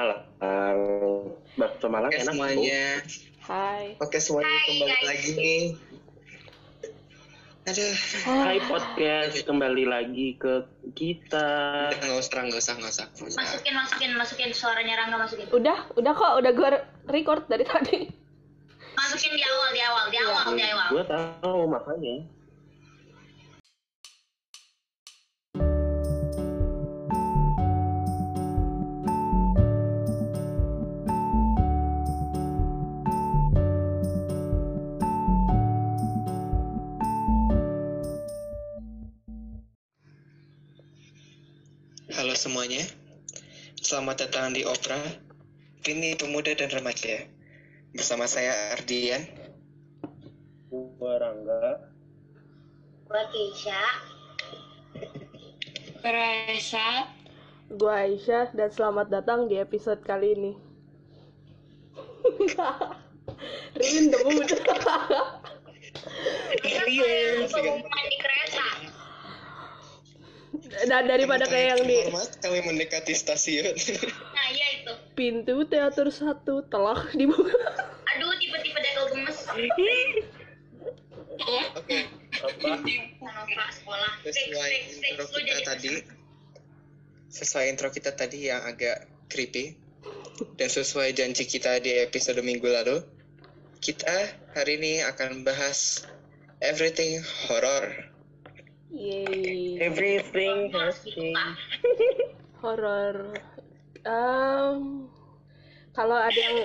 Malang. Bakso Malang Oke enak semuanya. Hai. Oke semuanya Hai, kembali guys. lagi nih. Aduh, tuh. Hai podcast, kembali lagi ke kita. udah nggak usah, nggak usah, nggak usah. Masukin, masukin, masukin suaranya Rangga masukin. Udah, udah kok, udah gue record dari tadi. Masukin di awal, di awal, di awal, di awal. Gue tahu makanya. Semuanya. Selamat datang di Opera. Ini pemuda dan remaja. Bersama saya Ardian. Gue Rangga. Gua Keisha. Raisa Gue Aisyah dan selamat datang di episode kali ini. Ririn debut. Pengumuman di Dan daripada kayak yang di kami mendekati stasiun. Nah, iya itu. pintu teater satu telah dibuka. Aduh, tiba-tiba dekel gemes. Oke, Apa? Sekolah. Sesuai intro kita tadi. Sesuai intro kita tadi yang agak creepy. Dan sesuai janji kita di episode minggu lalu. Kita hari ini akan bahas everything horror. Yeay. Everything has changed. Pak. Horor. Em, kalau ada yang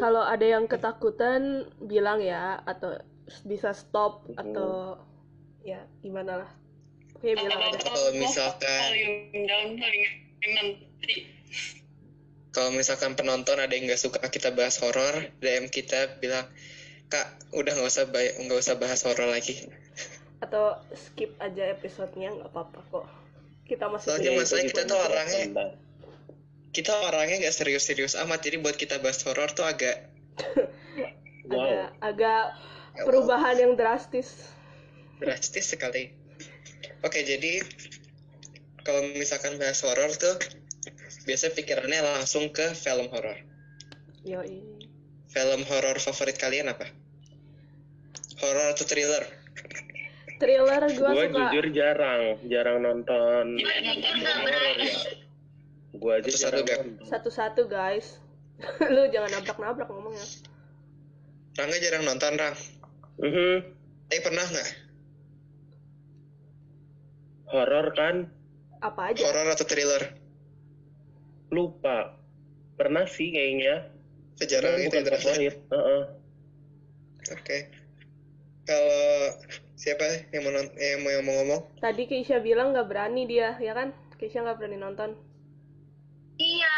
kalau ada yang ketakutan bilang ya atau bisa stop atau ya gimana lah. Oke bilang aja. Kalau misalkan kalau misalkan penonton ada yang nggak suka kita bahas horor, DM kita bilang kak udah nggak usah nggak usah bahas horor lagi. Atau skip aja episodenya nggak apa-apa kok kita masih Soalnya masalah kita tuh orangnya kita orangnya nggak serius-serius amat jadi buat kita bahas horor tuh agak Wow. agak agak Ya, perubahan yang drastis drastis sekali. Oke jadi kalau misalkan bahas horor tuh biasa pikirannya langsung ke film horor. yoi Film horor favorit kalian apa? Horor atau thriller? Thriller gue Gue suka jujur jarang, jarang nonton ya. Gue aja Beb. nonton. satu-satu guys lu jangan nabrak-nabrak ngomongnya Rangga jarang nonton Rang. Mhm. Eh pernah nggak? Horor kan? apa aja Horor atau thriller? Lupa. Pernah sih kayaknya. Sejarah itu bukan favorit. Heeh. Oke. Kalau siapa yang mau non- yang mau, yang mau ngomong? tadi Keisha bilang nggak berani dia ya kan Keisha nggak berani nonton Iya,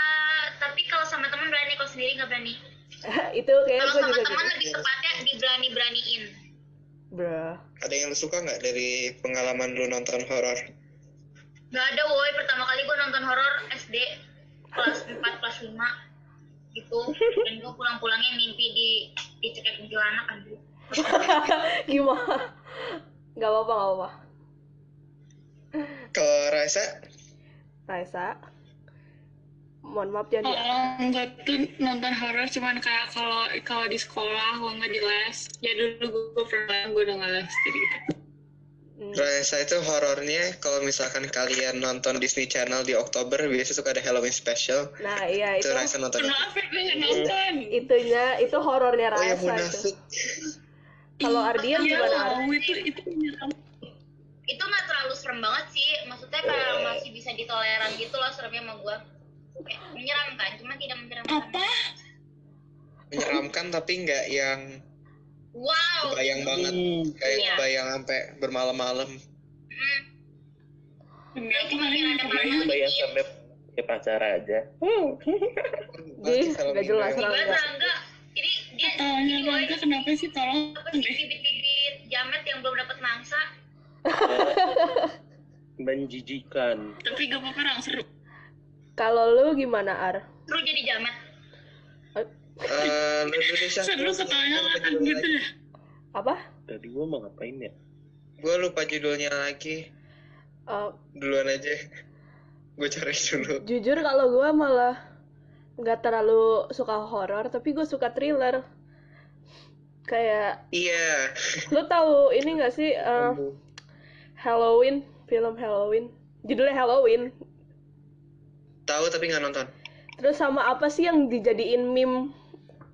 tapi kalau sama teman berani, kalau sendiri nggak berani. itu kayak Kalau sama teman gitu lebih tepatnya diberani-beraniin. Bruh. Ada yang lu suka nggak dari pengalaman lu nonton horor? Gak ada woi, pertama kali gue nonton horor SD kelas 4, kelas 5 gitu. Dan gue pulang-pulangnya mimpi di dicekik kuntilanak kan dulu. gimana? Nggak apa-apa nggak apa-apa. Kalau Raisa, Raisa? Mohon maaf jangan orang gue tuh nonton horor cuman kayak kalau kalau di sekolah kalau nggak di les. Ya dulu gue pernah gue udah nggak les jadi Hmm. Raisa itu horornya kalau misalkan kalian nonton Disney Channel di Oktober biasa suka ada Halloween special. nah iya Itu itu. Raisa nonton. kenapa gue nggak nonton? Itunya itu horornya Oh ya Raisa itu. munafik. Kalau Ardian Iya, gimana itu itu menyeram Itu nggak terlalu serem banget sih. Maksudnya kayak masih bisa ditoleran gitu loh seremnya sama gue. Kayak menyeramkan, cuma tidak menyeramkan. apa Menyeramkan tapi nggak yang Wow. bayang banget. Hmm. Kayak Iya. bayang sampai bermalam-malam. Hmm. Enggak, cuma kayak ada Bayar dikit. sampai kayak pacar aja. Kalau nggak jelas minggu lah. Gue Rangga. Rangga, Rangga kenapa sih tolong bibit-bibit jamet yang belum dapat mangsa? Menjijikan. tapi gak apa-apa Rang, seru kalau lu gimana Ar Seru jadi jamet. Eh, Syah. seru ketanya kan gitu ya apa Tadi gue mau ngapain ya? Gue lupa judulnya lagi. Eh, Duluan aja. Gue cari dulu. jujur kalau gue malah nggak terlalu suka horor tapi gue suka thriller kayak Iya. lo tahu ini nggak sih eh, Halloween film Halloween judulnya Halloween Tahu tapi nggak nonton. terus sama apa sih yang dijadiin meme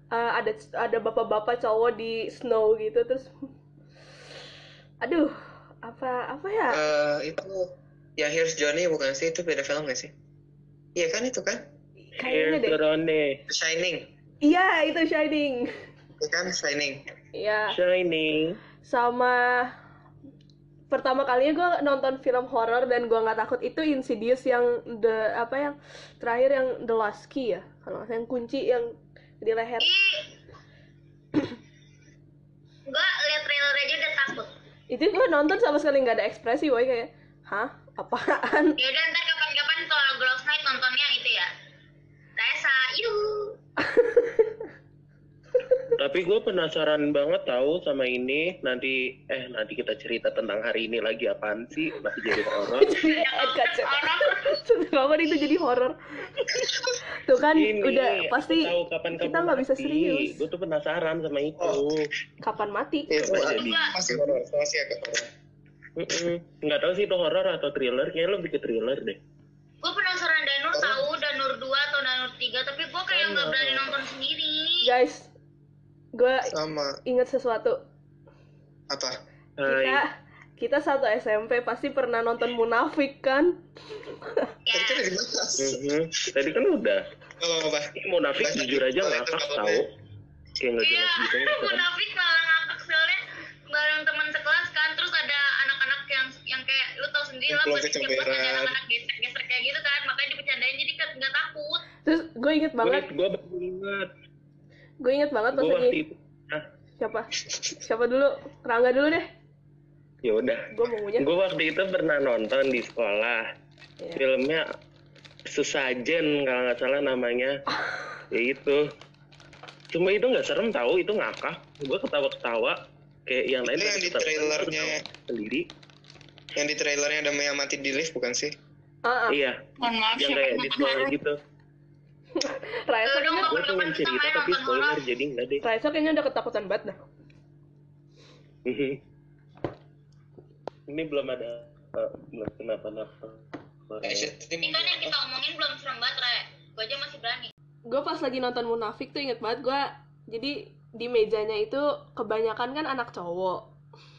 Eh, ada ada bapak-bapak cowok di snow gitu terus aduh apa apa ya Eh itu ya Here's Johnny bukan sih itu beda film gak sih? Iya kan itu kan? Kayaknya deh Rone, The Shining. iya itu Shining Iya kan Shining. iya Shining. sama pertama kalinya gue nonton film horor dan gue nggak takut itu Insidious yang the apa yang terakhir yang The Last Key ya kalau nggak yang kunci yang di leher Ih. Gua lihat trailer aja udah takut. itu gue nonton sama sekali nggak ada ekspresi boy kayak hah apaan Ya udah ntar kapan-kapan kalau Girls Night nontonnya yang itu ya. Tessa, yuk. Tapi gue penasaran banget tahu sama ini. Nanti eh nanti kita cerita tentang hari ini lagi apaan sih? Masih jadi horor. jadi kaca kapan itu jadi horor tuh kan Ini, udah pasti tahu kapan kita nggak bisa serius Gue tuh penasaran sama itu. Oh. kapan mati Oh, jadi. masih horor, masih agak horor. Nggak tahu sih itu horor atau thriller. Kayaknya lebih ke thriller deh. Gue penasaran Danur tahu Danur 2 atau Danur 3 kayak nggak berani nonton sendiri. guys gue Sama inget sesuatu apa? kita kita satu SMP pasti pernah nonton Munafik kan Ya. Tadi kan udah dibahas. Tadi kan udah. Kalau apa? Ini munafik jujur aja ngakak filmnya. tahu. Kayak nggak Iya, jelas gitu. munafik malah ngakak soalnya bareng teman sekelas kan terus ada anak-anak yang yang kayak lu tau sendiri lah setiap kelas ada anak-anak gesek-gesek kayak gitu kan makanya dibercandain jadi kan nggak takut. Terus gue inget banget gue ingat. gue inget banget pas Gue waktu lagi itu. Nah, siapa siapa dulu Rangga dulu deh ya udah. gue mau ngunyah Gue waktu itu pernah nonton di sekolah. Iya. Filmnya Sesajen kalau nggak salah namanya. ya itu. Cuma itu nggak serem tahu, itu ngakak. Gue ketawa-ketawa. Kayak yang lain Itu yang di trailernya. ketawa sendiri. Yang di trailernya ada yang mati di lift bukan sih? ah, ah. Iya, maaf yang kayak di gitu. Raisa Udah, kayaknya Gue pengen cerita tapi spoiler jadi enggak deh. Raisa kayaknya udah ketakutan banget dah. Ini belum ada eh, belum kenapa-napa. Itu mau yang kita omongin belum serem banget Ray. Gue aja masih berani. gue pas lagi nonton Munafik tuh inget banget gue jadi di mejanya itu kebanyakan kan anak cowok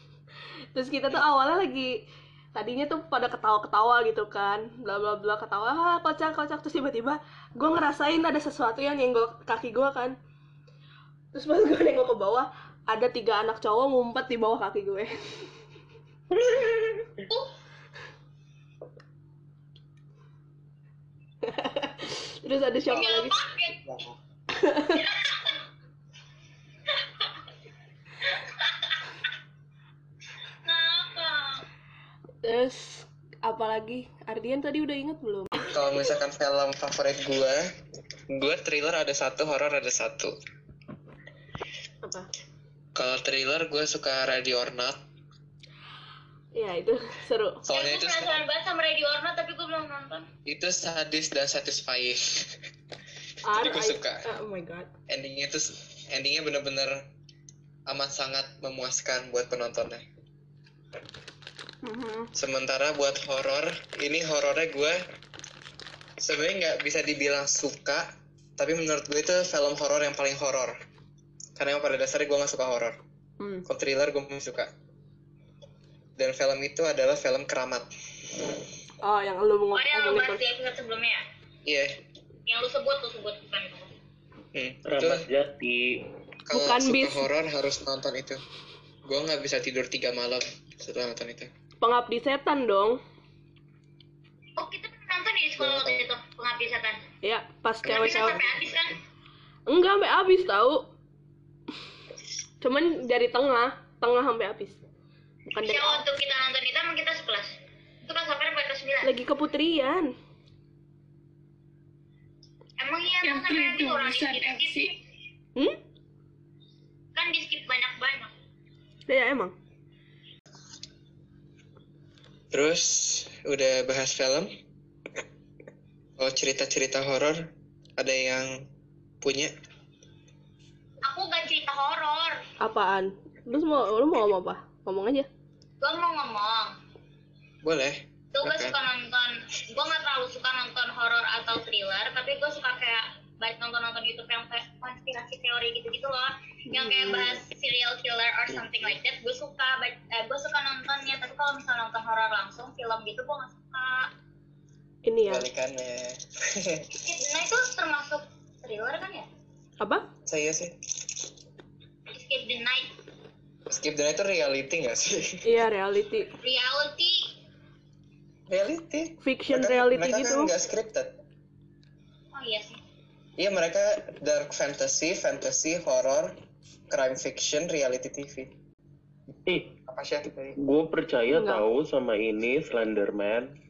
terus kita tuh awalnya lagi tadinya tuh pada ketawa-ketawa gitu kan bla bla bla ketawa ah kocak kocak. Terus tiba-tiba gue ngerasain ada sesuatu yang nyenggol kaki gue kan. Terus pas gue nengok ke bawah ada tiga anak cowok ngumpet di bawah kaki gue. Terus ada siapa lagi paket. Ngakak. Terus apalagi Ardian tadi udah inget belum Kalau misalkan film favorit gua, gua thriller ada satu, horor ada satu. apa Kalau thriller gua suka Ready or Not. ya itu seru Soalnya Eh, itu gue penasaran banget sama Ready or Not tapi gue belum nonton. itu sadis dan satisfying. R Jadi gue suka. oh my god Endingnya tuh endingnya bener-bener amat sangat memuaskan buat penontonnya. Mhm. Sementara buat horor, ini horornya gue sebenarnya nggak bisa dibilang suka, tapi menurut gue itu film horor yang paling horor. Karena yang pada dasarnya gue nggak suka horor. Hmm. Kalau thriller gue masih suka. Dan film itu adalah film keramat. oh yang lu mau Oh yang lu bahas di episode sebelumnya ya? Iya. Yang lu sebut lu sebut bukan itu. Hmm, itu Ramat Jati. kalau Bukan suka horor harus nonton itu. Gue nggak bisa tidur tiga malam setelah nonton itu. Pengabdi setan dong Oh kita pernah nonton ya di sekolah waktu itu pengabdi setan. ya pas cewek-cewek sampai habis kan? enggak sampai habis tahu cuman dari tengah tengah sampai habis bukan dari Ya waktu kita nonton itu emang kita sekelas. Itu kelas apa sampai kelas 9? lagi keputrian Emang iya Yang tuh sampai habis orang di skip hmm Kan di skip banyak-banyak. ya emang Terus udah bahas film. Oh cerita-cerita horor. ada yang punya Aku gak cerita horor. Apaan? Lu mau lu mau ngomong apa? Ngomong aja. Gue mau ngomong. boleh Tuh gue suka nonton, gue gak terlalu suka nonton horor atau thriller, tapi gue suka kayak baik nonton-nonton YouTube yang kayak konspirasi teori gitu-gitu loh, yang kayak bahas serial killer or something like that. Gue suka, baik, eh, gue suka nontonnya, tapi kalau misalnya nonton horor langsung, film gitu gue gak suka. Ini ya. balikannya Nah itu termasuk thriller kan ya? Apa? saya sih Escape the Night, skip the night itu reality nggak sih Iya, reality. reality, reality Fiction mereka, reality mereka gitu. kan nggak scripted oh iya sih. Iya mereka dark fantasy fantasy horror crime fiction reality TV Ih, apa sih gue percaya Enggak. tahu sama ini Slenderman.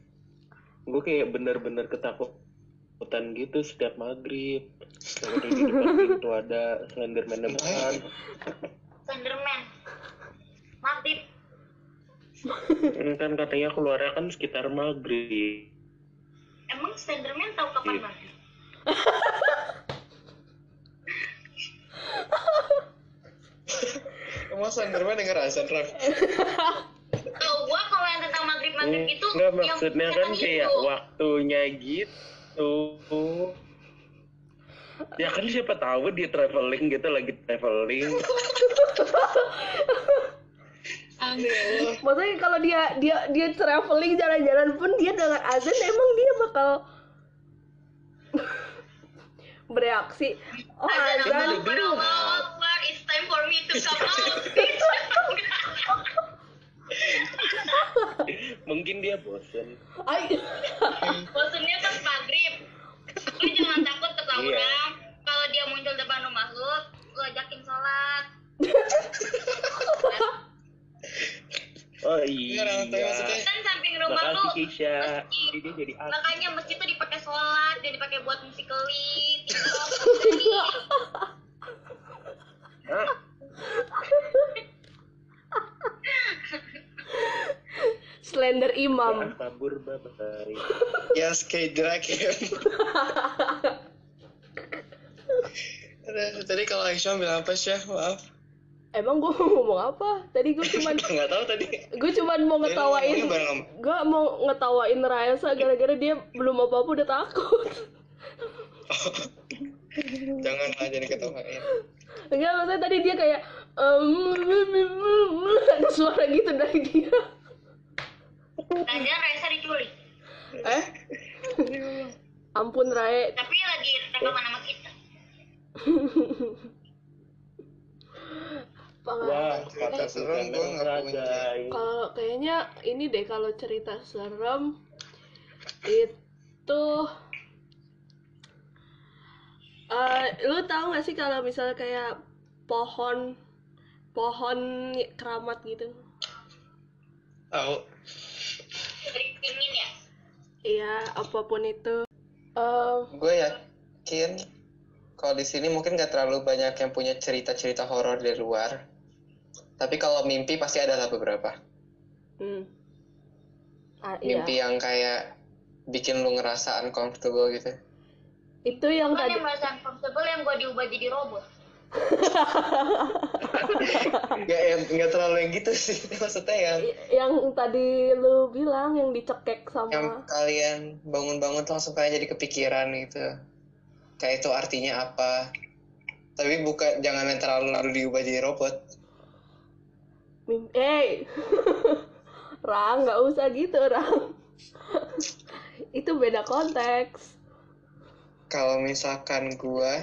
Gue kayak bener-bener ketakutan gitu setiap maghrib. Kalau di depan pintu ada Slenderman depan. Slenderman, Maghrib, Ini kan katanya keluarnya kan sekitar maghrib. emang Slenderman tahu kapan Iya. maghrib? Emang Slenderman denger azan Ram? Tahu gua kalau yang tentang maghrib maghrib itu Enggak yang maksudnya kan kayak itu. waktunya gitu. Ya kan siapa tahu dia traveling gitu lagi traveling. Maksudnya kalau dia dia dia traveling jalan-jalan pun dia dengar azan emang dia bakal bereaksi. Oh Azan Akbar, it's time for me to come out. Mungkin dia bosen. Ay. Bosennya pas maghrib. Lu jangan takut kata Iya. orang. Kalau dia muncul depan rumah lu, lu ajakin sholat. Oh Iya. Kan rumah lu Makasih Keisha. masjid. Jadi jadi. Makanya masjid tuh dipakai sholat, jadi dipakai buat musikali, tiktok, Hah? Slender Ya, Imam. bye. Yes, kayak Draken. Aduh, Tadi kalau Aisyah bilang apa sih? Maaf. Emang gue mau ngomong apa? Tadi gue cuman Nggak tahu tadi. gue cuman mau ngetawain gue mau ngetawain Raisa gara-gara dia belum apa-apa udah takut Jangan aja diketawain. enggak maksudnya tadi dia kayak em, ada suara gitu dari dia Jangan Raisa diculik. eh ampun Rae Tapi lagi rekaman sama kita. Pengalaman. Wah, cerita serem gua nggak punya. guys. kalau kayaknya ini deh kalau cerita serem itu eh lu tahu gak sih kalau misalnya kayak pohon pohon keramat gitu Tahu. Ya. iya apa pun itu Eh, Gue yakin kalau di sini mungkin nggak terlalu banyak yang punya cerita-cerita horor dari luar. Tapi kalau mimpi pasti ada lah beberapa. hmm. Ah, iya. Mimpi yang kayak bikin lu ngerasa uncomfortable gitu. itu yang Bukan tadi yang merasa uncomfortable yang gua diubah jadi robot. Nggak, yang- nggak terlalu yang gitu sih. Maksudnya yang yang tadi lu bilang yang dicekek yang sama kalian bangun-bangun langsung kayak jadi kepikiran gitu. Kayak itu artinya apa. Tapi bukan jangan yang terlalu lalu diubah jadi robot. Mimpi eh. Rang nggak usah gitu Rang. Itu beda konteks. Kalau misalkan gua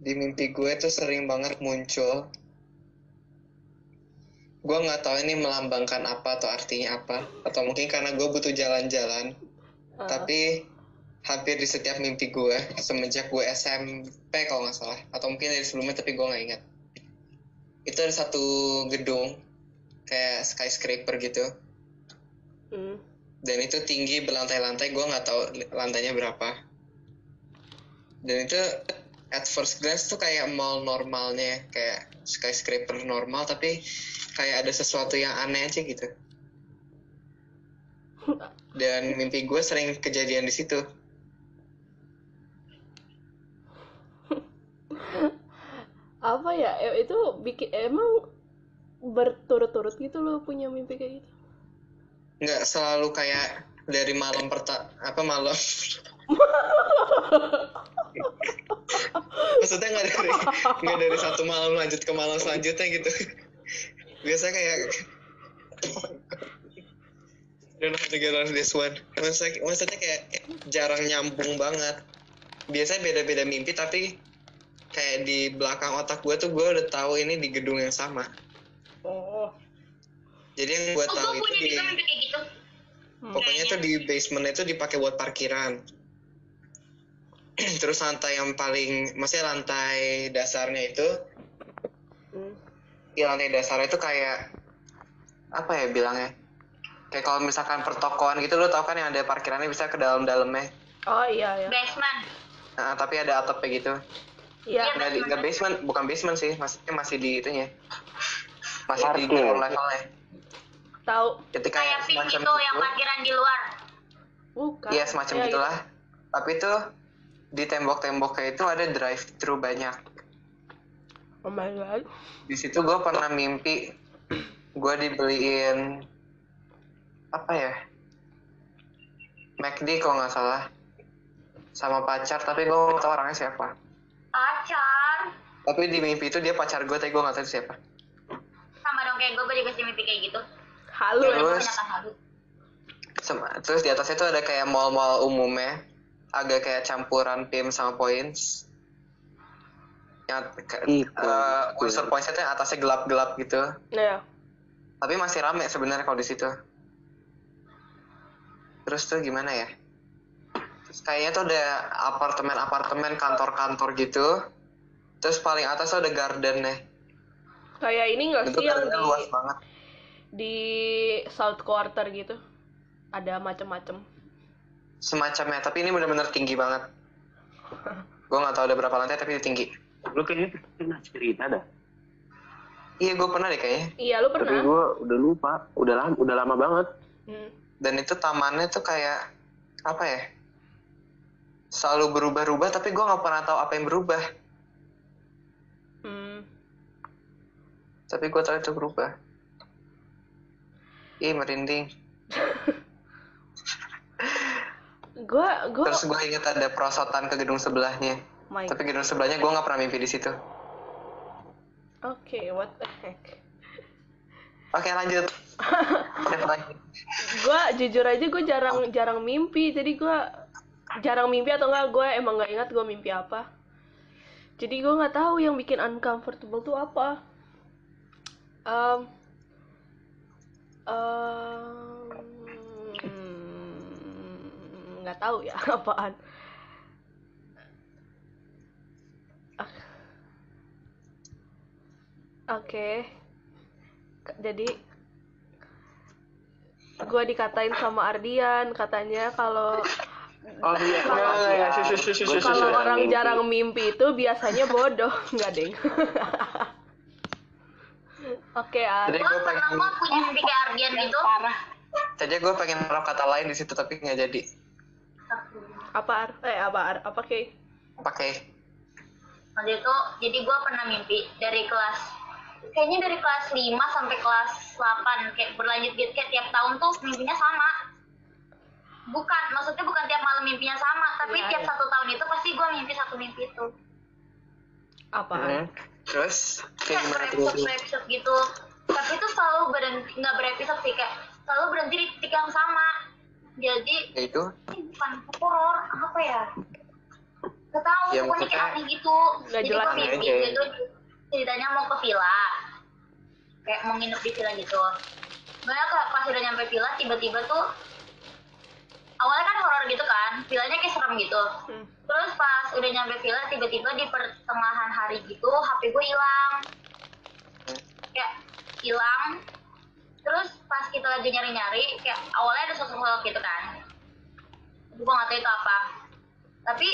di mimpi gue tuh sering banget muncul. Gue nggak tahu ini melambangkan apa atau artinya apa. Atau mungkin karena gue butuh jalan-jalan. Ah. tapi hampir di setiap mimpi gue semenjak gue SMP kalau nggak salah. Atau mungkin dari sebelumnya tapi gue nggak ingat itu ada satu gedung kayak skyscraper gitu. Hmm. dan itu tinggi berlantai-lantai gue nggak tahu lantainya berapa. Dan itu at first glance tuh kayak mall normalnya kayak skyscraper normal tapi kayak ada sesuatu yang aneh aja gitu. Dan mimpi gue sering kejadian di situ apa ya eh, itu bikin emang berturut-turut gitu loh punya mimpi kayak gitu? Nggak selalu kayak dari malam perta apa malam? Maksudnya nggak dari nggak dari satu malam lanjut ke malam selanjutnya gitu. Biasa kayak don't have to get on this one. Maksudnya, maksudnya kayak jarang nyambung banget. Biasanya beda-beda mimpi tapi kayak di belakang otak gue tuh gue udah tahu ini di gedung yang sama. Oh. Jadi yang gue Oh, tahu gue itu di gitu. pokoknya tuh di basement itu dipakai buat parkiran. Terus lantai yang paling maksudnya lantai dasarnya itu Hmm. di lantai dasarnya itu kayak apa ya bilangnya? Kayak kalau misalkan pertokoan gitu lo tau kan yang ada parkirannya bisa ke dalam-dalamnya? Oh iya iya. Basement. nah, tapi ada atapnya gitu iya nggak di nggak basement bukan basement sih maksudnya masih di itunya masih di ground levelnya tahu ketika Kayak semacam itu yang parkiran di luar. bukan Iya semacam Iya, gitulah. Tapi tuh di tembok-temboknya itu ada drive thru banyak. oh my god Di situ gue pernah mimpi gue dibeliin apa ya? McD kalau nggak salah sama pacar tapi gue tahu orangnya siapa. Pacar. Tapi di mimpi itu dia pacar gue tapi gue nggak tahu itu siapa. Sama dong kayak gue, gue juga sih mimpi kayak gitu. halu Terus? halu. Sem- Terus di atasnya tuh ada kayak mall-mall umumnya agak kayak campuran PIM sama points. Yang ke- Ih, eh, unsur pointsnya tuh yang atasnya gelap-gelap gitu. Iya. tapi masih rame sebenarnya kalau di situ terus tuh gimana ya terus kayaknya tuh ada apartemen-apartemen kantor-kantor gitu. Terus paling atas tuh ada gardennya. Kayak ini nggak itu sih yang di luas banget. di South Quarter gitu? Ada macem-macem. Semacamnya tapi ini bener-bener tinggi banget. Gue nggak tahu ada berapa lantai tapi tinggi. Lu kayaknya pernah cerita dah. iya gue pernah deh kayaknya. Iya lu Tapi pernah? gue udah lupa. Udah lama, udah lama banget. Hmm. dan itu tamannya tuh kayak apa ya selalu berubah-ubah tapi gue nggak pernah tahu apa yang berubah Hmm. tapi gue tahu itu berubah ih merinding gua gua Terus gue inget ada perosotan ke gedung sebelahnya. my Tapi gedung sebelahnya gue nggak pernah mimpi di situ. oke what the heck Oke lanjut. Gua jujur aja gue jarang jarang mimpi jadi gua jarang mimpi atau enggak gue emang nggak ingat gue mimpi apa. Jadi gue nggak tahu yang bikin uncomfortable tuh apa. Em, em, nggak tahu ya apaan. Oke. K- jadi gue dikatain sama Ardian katanya kalau Oh iya. Ya, shush, shush, shush, Gua shush, kalau orang mimpi. jarang mimpi itu biasanya bodoh nggak deng oke Ar Jadi Gue pengen, punya mimpi kayak Ardian gitu. Parah. jadi gue pengen naruh kata lain di situ tapi nggak jadi. apa Ar eh apa Ar apa Kay Pakai. Waktu itu, jadi gue pernah mimpi dari kelas, kayaknya dari kelas 5 sampai kelas 8, kayak berlanjut gitu, kayak tiap tahun tuh mimpinya sama. Bukan, maksudnya bukan tiap malam mimpinya sama, tapi Iya, tiap iya. satu tahun itu pasti gue mimpi satu mimpi itu. apa Hmm. Terus kayak Kayak gimana tuh? berepisode berepisode gitu. Tapi itu selalu berhenti, nggak berepisode sih, kayak selalu berhenti di titik yang sama. Jadi, Ya itu. ini bukan horor, apa ya? Gak tahu, Ya, pokoknya kayak aneh gitu. Nggak Jadi gue mimpi, aja. dia tuh ceritanya mau ke villa. Kayak mau nginep di villa gitu. Soalnya kayak pas udah nyampe villa, tiba-tiba tuh awalnya kan horor gitu kan, villanya kayak serem gitu. Hmm. Terus pas udah nyampe villa, tiba-tiba di pertengahan hari gitu, HP gue hilang. Kayak hilang. Terus pas kita lagi nyari-nyari, kayak awalnya ada sosok-sosok gitu kan. Gue gak tahu itu apa. Tapi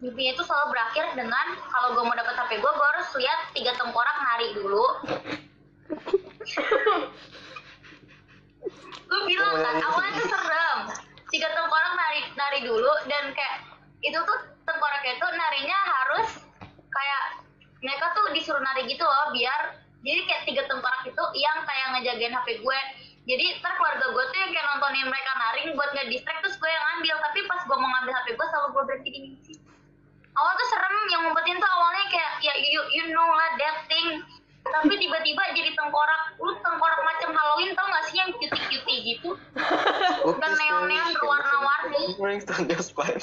mimpinya itu selalu berakhir dengan kalau gue mau dapet HP gue, gue harus lihat tiga tengkorak nari dulu. gue bilang kan, awalnya tuh serem. Tiga tengkorak nari nari dulu dan kayak itu tuh tengkoraknya itu narinya harus kayak mereka tuh disuruh nari gitu loh biar jadi kayak tiga tengkorak itu yang kayak ngejagain HP gue. Jadi ntar keluarga gue tuh yang kayak nontonin mereka naring buat nge distract terus gue yang ngambil. Tapi pas gue mau ngambil HP gue selalu gue berhenti di mimpi awal tuh serem yang ngumpetin tuh awalnya kayak ya you, you know lah that thing tapi tiba-tiba jadi tengkorak. Lu tengkorak macam Halloween tau gak sih yang cutie-cutie gitu? Dan neon-neon berwarna-warni. Wearing thunder spine.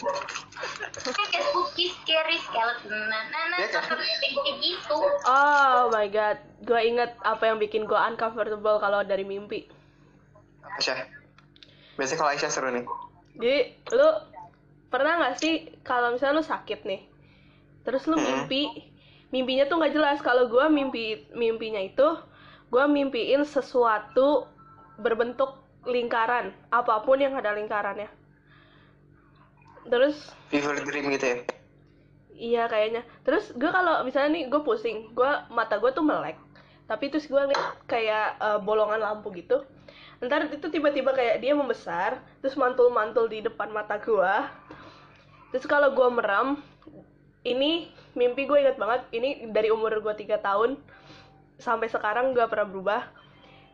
kayak spooky scary skeleton. Nah nah kayak gitu. Oh my god, gue inget apa yang bikin gue uncomfortable kalau dari mimpi. Aisyah. Biasanya kalau Aisyah seru nih. Jadi lu pernah nggak sih kalau misalnya lu sakit nih, terus lu mimpi, mimpinya tuh nggak jelas. Kalau gue mimpi mimpinya itu, gue mimpiin sesuatu berbentuk lingkaran, apa pun yang ada lingkarannya. Terus Fever dream gitu ya. Iya kayaknya. Terus gue kalau misalnya nih gue pusing, gue mata gue tuh melek. Tapi terus gue liat kayak eh, bolongan lampu gitu. Ntar itu tiba-tiba kayak dia membesar, terus mantul-mantul di depan mata gue. Terus kalau gue meram, ini mimpi gue inget banget. Ini dari umur gue tiga tahun sampai sekarang gak pernah berubah.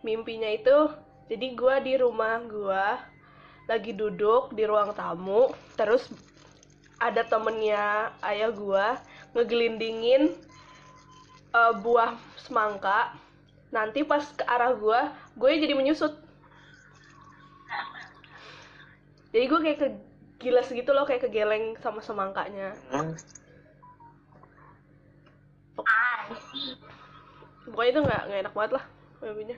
Mimpinya itu, jadi gue di rumah gue lagi duduk di ruang tamu, terus ada temennya ayah gua ngegelindingin eh, buah semangka nanti pas ke arah gua gue jadi menyusut jadi gue kayak kegilas gitu loh kayak kegeleng sama semangkanya Hmm. ah sih pokoknya itu nggak nggak enak banget lah mimpinya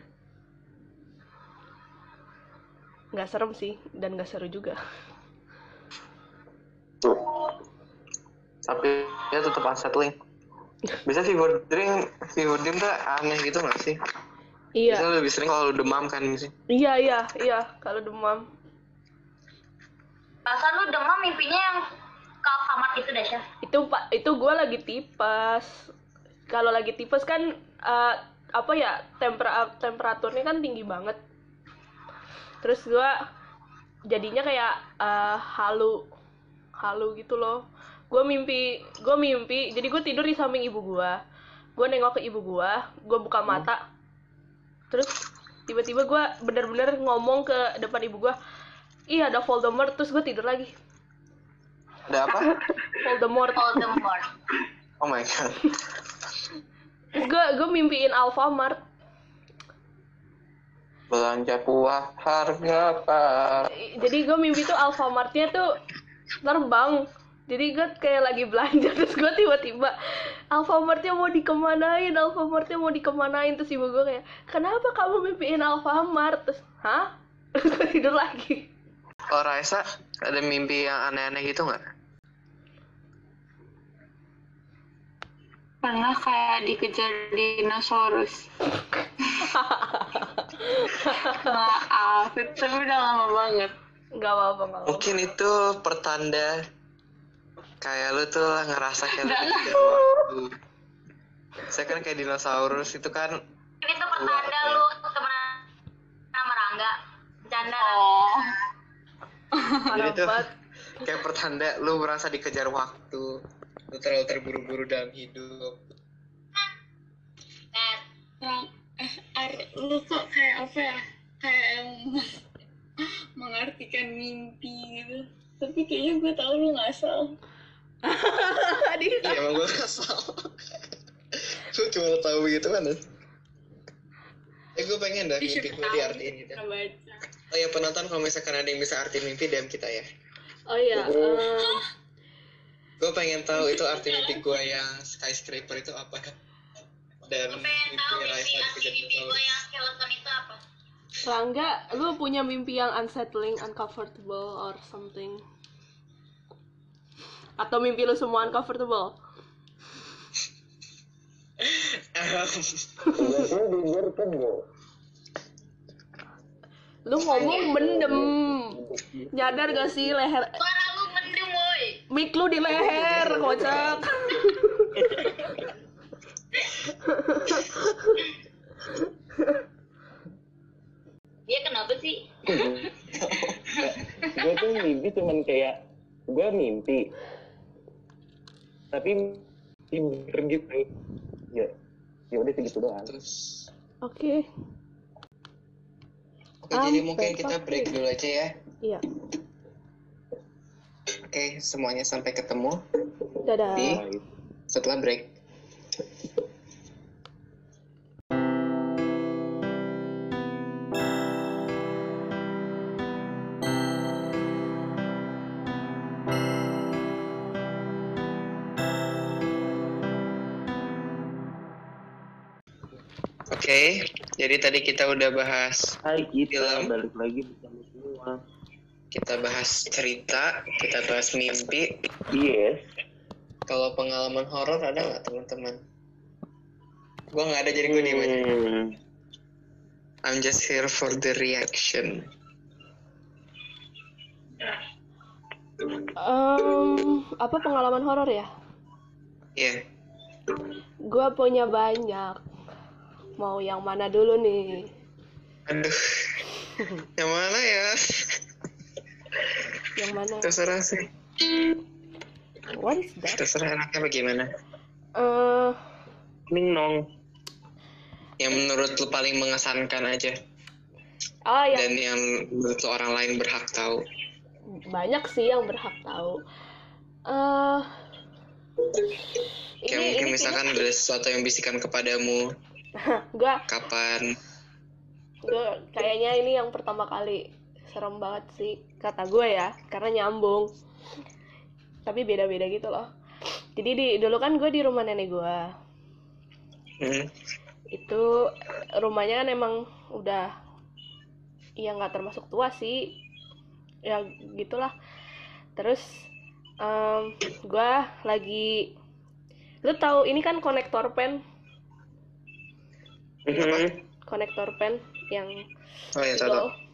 nggak serem sih dan nggak seru juga Tapi ya tetap unsettling. Bisa fever dream, fever dream tuh aneh gitu gak sih? iya Bisa lebih sering kalau demam kan sih. iya iya iya kalau demam perasaan lu demam mimpinya yang ke kamar itu dah Syah itu pak itu gue lagi tipes kalau lagi tipes kan eh, apa ya tempera temperaturnya kan tinggi banget. Terus gue jadinya kayak eh, halu halu gitu loh. Gue mimpi gue mimpi jadi gue tidur di samping ibu gue gue nengok ke ibu gue gue buka mata. Terus tiba-tiba gue bener-bener ngomong ke depan ibu gue iya ada Voldemort. Terus gue tidur lagi. Ada apa? Voldemort. Voldemort. Oh my god. Gue gue mimpiin Alfamart. Belanja buah harga apa? jadi gue mimpi tuh Alfamartnya tuh terbang. Jadi gue kayak lagi belanja terus gue tiba-tiba Alfamartnya mau dikemanain Alfamartnya mau dikemanain. Terus ibu gue kayak kenapa kamu mimpiin Alfamart? Terus hah? Terus gue tidur lagi. Oh Raisa, ada mimpi yang aneh-aneh gitu nggak? Pernah kayak dikejar dinosaurus. Maaf, itu udah lama banget. nggak apa-apa Mungkin itu pertanda kayak lu tuh ngerasa kayak lu dikejar waktu. Saya kan kayak dinosaurus itu kan ini tuh pertanda lu temenan sama Rangga bercanda Oh, jadi tuh kayak pertanda lu merasa dikejar waktu. Lu terlalu terburu-buru dalam hidup. Eh, Ar- lu kok kayak apa ya? Kayak yang mengartikan mimpi gitu. Tapi kayaknya gue tau lu ngasal. Iya emang gue kesal. lu cuma tahu gitu kan? Eh gue pengen dah mimpi gue diartiin gitu. pernah baca. Oh ya penonton kalau misalkan ada yang bisa artiin mimpi DM kita ya. oh iya em, Gue pengen tahu itu arti mimpi gue yang skyscraper itu apa. Dan gue pengen tahu mimpi mimpi asli dikejar mimpi gue yang skeleton itu apa. Rangga lu punya mimpi yang unsettling uncomfortable or something? Atau mimpi lu semua uncomfortable? Lu ngomong mendem. Nyadar gak sih leher mic lu di leher kocak dia kenapa sih gue tuh mimpi cuman kayak gue mimpi tapi Iya, bener gitu. Ya, ya udah segitu doang. Terus Oke, Oke, jadi mungkin kita break dulu aja ya. iya. Oke, semuanya sampai ketemu Dadah. di setelah break. Oke, jadi tadi kita udah bahas, Hai kita Film. balik lagi bersama semua. Kita bahas cerita, kita bahas mimpi. Yes. Kalau pengalaman horor ada nggak teman-teman? Gua nggak ada jadi gue diem aja. Hmm. I'm just here for the reaction. Em, apa pengalaman horor ya? Iya. Gua punya banyak. Mau yang mana dulu nih? Aduh. Yang mana ya? Yang mana? Terserah sih. What is that? Terserah anaknya bagaimana. Eh, Ning nong. Yang menurut lu paling mengesankan aja. oh yang Dan yang menurut lu orang lain berhak tahu. banyak sih yang berhak tahu. Eh, Kayak mungkin misalkan ada sesuatu yang bisikan kepadamu. gue Kapan? gue kayaknya ini yang pertama kali serem banget sih kata gue ya karena nyambung. Tapi beda-beda gitu loh. Jadi di dulu kan gue di rumah nenek gue. Hmm. itu rumahnya kan emang udah ya nggak termasuk tua sih. Ya gitulah. Terus em gue lagi lu tahu ini kan konektor pen? Mhm. konektor pen yang Oh ya, itu.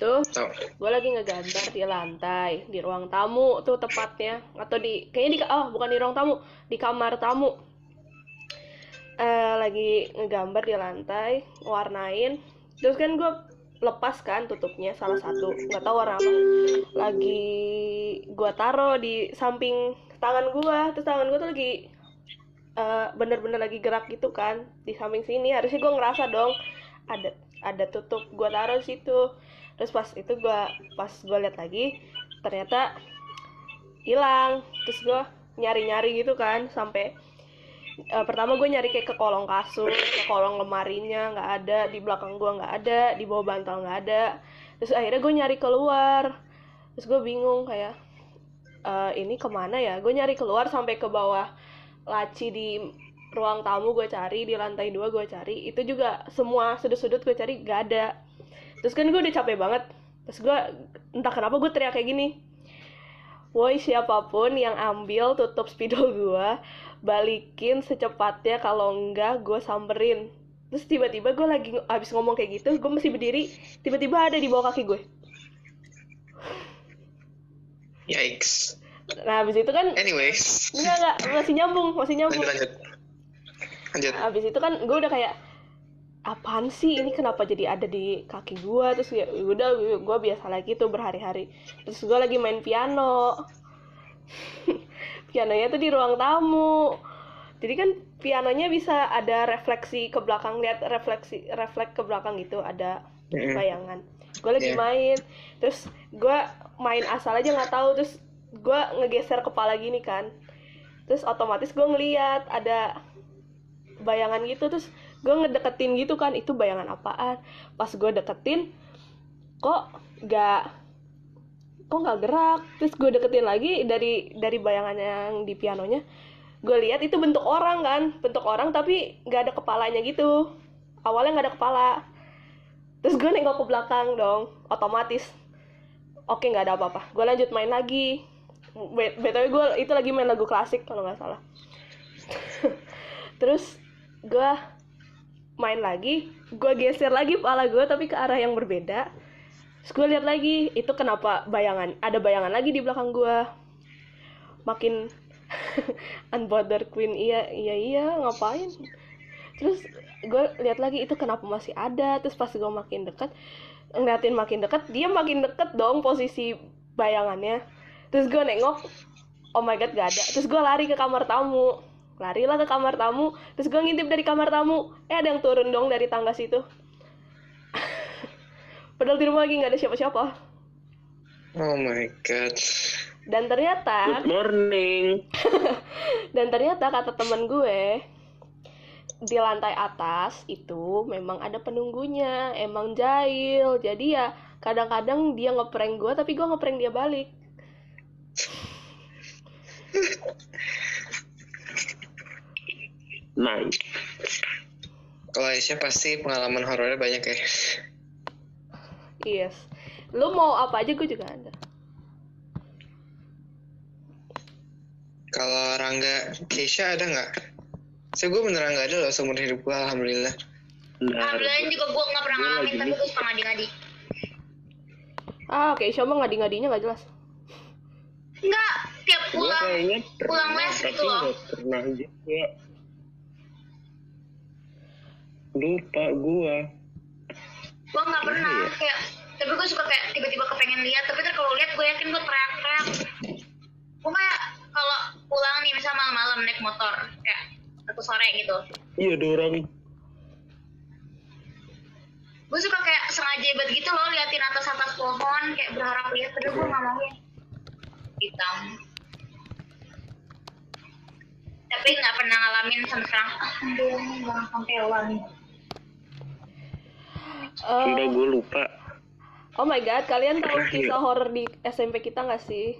Itu Tahu. gue lagi ngegambar di lantai di ruang tamu tuh tepatnya. Atau di kayaknya di oh bukan di ruang tamu di kamar tamu. Eh lagi ngegambar di lantai warnain terus kan gue lepas kan tutupnya salah satu. Nggak tahu warna apa. Lagi gue taro di samping tangan gue terus tangan gue tuh lagi eh, bener-bener lagi gerak gitu kan. Di samping sini harusnya gue ngerasa dong ada ada tutup. Gue taruh di situ terus pas itu gue pas gue lihat lagi ternyata hilang. Terus gue nyari nyari gitu kan sampai eh, pertama gue nyari kayak ke kolong kasur ke kolong lemarinya nggak ada di belakang gue nggak ada di bawah bantal nggak ada. Terus akhirnya gue nyari keluar. Terus gue bingung kayak "Eh, ini ke mana ya? Gue nyari keluar sampai ke bawah laci di ruang tamu gue cari di lantai dua gue cari. Itu juga semua sudut-sudut gue cari gak ada terus kan gue udah capek banget. Terus gue entah kenapa gue teriak kayak gini. Woi siapa pun yang ambil tutup spidol gue balikin secepatnya. Kalau enggak gue samperin. Terus tiba-tiba gue lagi ng- abis ngomong kayak gitu gue masih berdiri tiba-tiba ada di bawah kaki gue Yikes. nah abis itu kan Anyways, enggak enggak masih nyambung masih nyambung. lanjut. Lanjut. Lanjut. Abis itu kan gue udah kayak apaan sih? Ini kenapa jadi ada di kaki gue terus ya udah gue biasa lagi tuh berhari-hari. Terus gue lagi main piano. Pianonya tuh di ruang tamu. Jadi kan pianonya bisa ada refleksi ke belakang lihat refleksi refleks ke belakang gitu ada bayangan. Gue lagi main. Terus gue main asal aja nggak tahu. Terus gue ngegeser kepala gini kan. Terus otomatis gue ngeliat ada bayangan gitu. Terus gue ngedeketin gitu kan itu bayangan apaan? Pas gue deketin kok gak kok nggak gerak? Terus gue deketin lagi dari dari bayangan yang di pianonya gue lihat itu bentuk orang kan bentuk orang tapi nggak ada kepalanya gitu. Awalnya nggak ada kepala. Terus gue nengok ke belakang dong otomatis oke nggak ada apa-apa gue lanjut main lagi. Btw gue itu lagi main lagu klasik kalau nggak salah. Terus gue main lagi gue geser lagi kepala gue tapi ke arah yang berbeda. Terus gue lihat lagi itu kenapa bayangan ada bayangan lagi di belakang gue makin unbother queen iya iya iya ngapain? Terus gue lihat lagi itu kenapa masih ada? Terus pas gue makin dekat ngeliatin makin dekat dia makin deket dong posisi bayangannya. Terus gue nengok oh my god gak ada. Terus gue lari ke kamar tamu larilah ke kamar tamu. Terus gue ngintip dari kamar tamu. Eh ada yang turun dong dari tangga situ. Padahal di rumah lagi nggak ada siapa-siapa. Oh my god. dan ternyata Good morning. dan ternyata kata temen gue di lantai atas itu memang ada penunggunya emang jahil. Jadi ya kadang-kadang dia ngeprank gue tapi gue ngeprank dia balik Nice. Kalau Aisyah pasti pengalaman horornya banyak ya. yes lu mau apa aja gue juga ada Kalau Rangga, Keisha ada nggak? Saya gue beneran nggak ada loh seumur hidup gue, alhamdulillah. Benar. Alhamdulillah juga gue nggak pernah ngalamin, tapi gue suka ngadi-ngadi. ah oke Isya mah ngadi-ngadinya nggak jelas Enggak, tiap pulang, pulang les gitu loh. nggak pernah juga. Lupa gua. gue nggak pernah Iya. kayak, tapi gue suka kayak tiba-tiba kepengen lihat, tapi ntar kalau lihat gue yakin gue teriak-teriak. Gue kayak kalau pulang nih misal malam-malam naik motor, kayak satu sore gitu. Iya, ada orang. Gue suka kayak sengaja banget gitu loh liatin atas-atas pohon, kayak berharap lihat, tapi gue nggak mau ya. Hitam. Tapi nggak pernah ngalamin sampai sekarang. Jangan sampai. Eh, Udah gue lupa. oh my god kalian tahu Terakhir. kisah horor di SMP kita nggak sih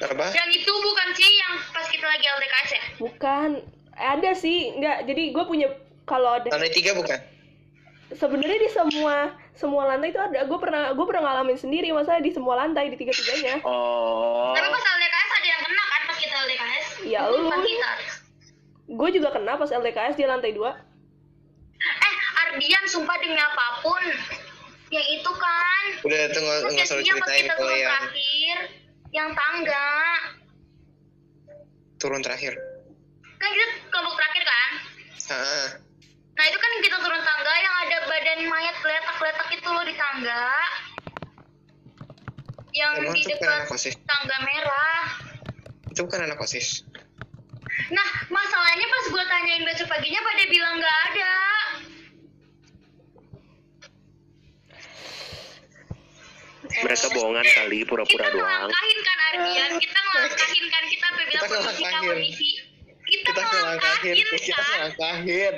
Apa? Yang itu bukan sih yang pas kita lagi LDKS ya? bukan ada sih nggak jadi gue punya kalau ada Lantai tiga bukan? sebenarnya di semua semua lantai itu ada gue pernah gue pernah ngalamin sendiri masalah di semua lantai di tiga tiganya Oh. Tapi pas LDKS ada yang kena kan pas kita LDKS? Ya lu. Pas kita. gue juga kena pas LDKS di lantai dua Ardian sumpah demi apa pun. Yang itu kan. Udah tunggu nggak usah ceritain kalau yang terakhir, yang tangga. turun terakhir. Kan kita kelompok terakhir kan? Ah, Nah itu kan kita turun tangga yang ada badan mayat geletak-geletak itu loh di tangga. Yang emang di dekat osis? tangga merah. Itu bukan anak osis. Nah, masalahnya pas gue tanyain besok paginya pada bilang nggak ada. Mereka bohongan kali, Kita pura-pura doang. ngelangkahin kan Ardian, kita ngelangkahin kan kita sampai bilang Kita ngelangkahin. Kita, Kita ngelangkahin, kita kan. ngelangkahin.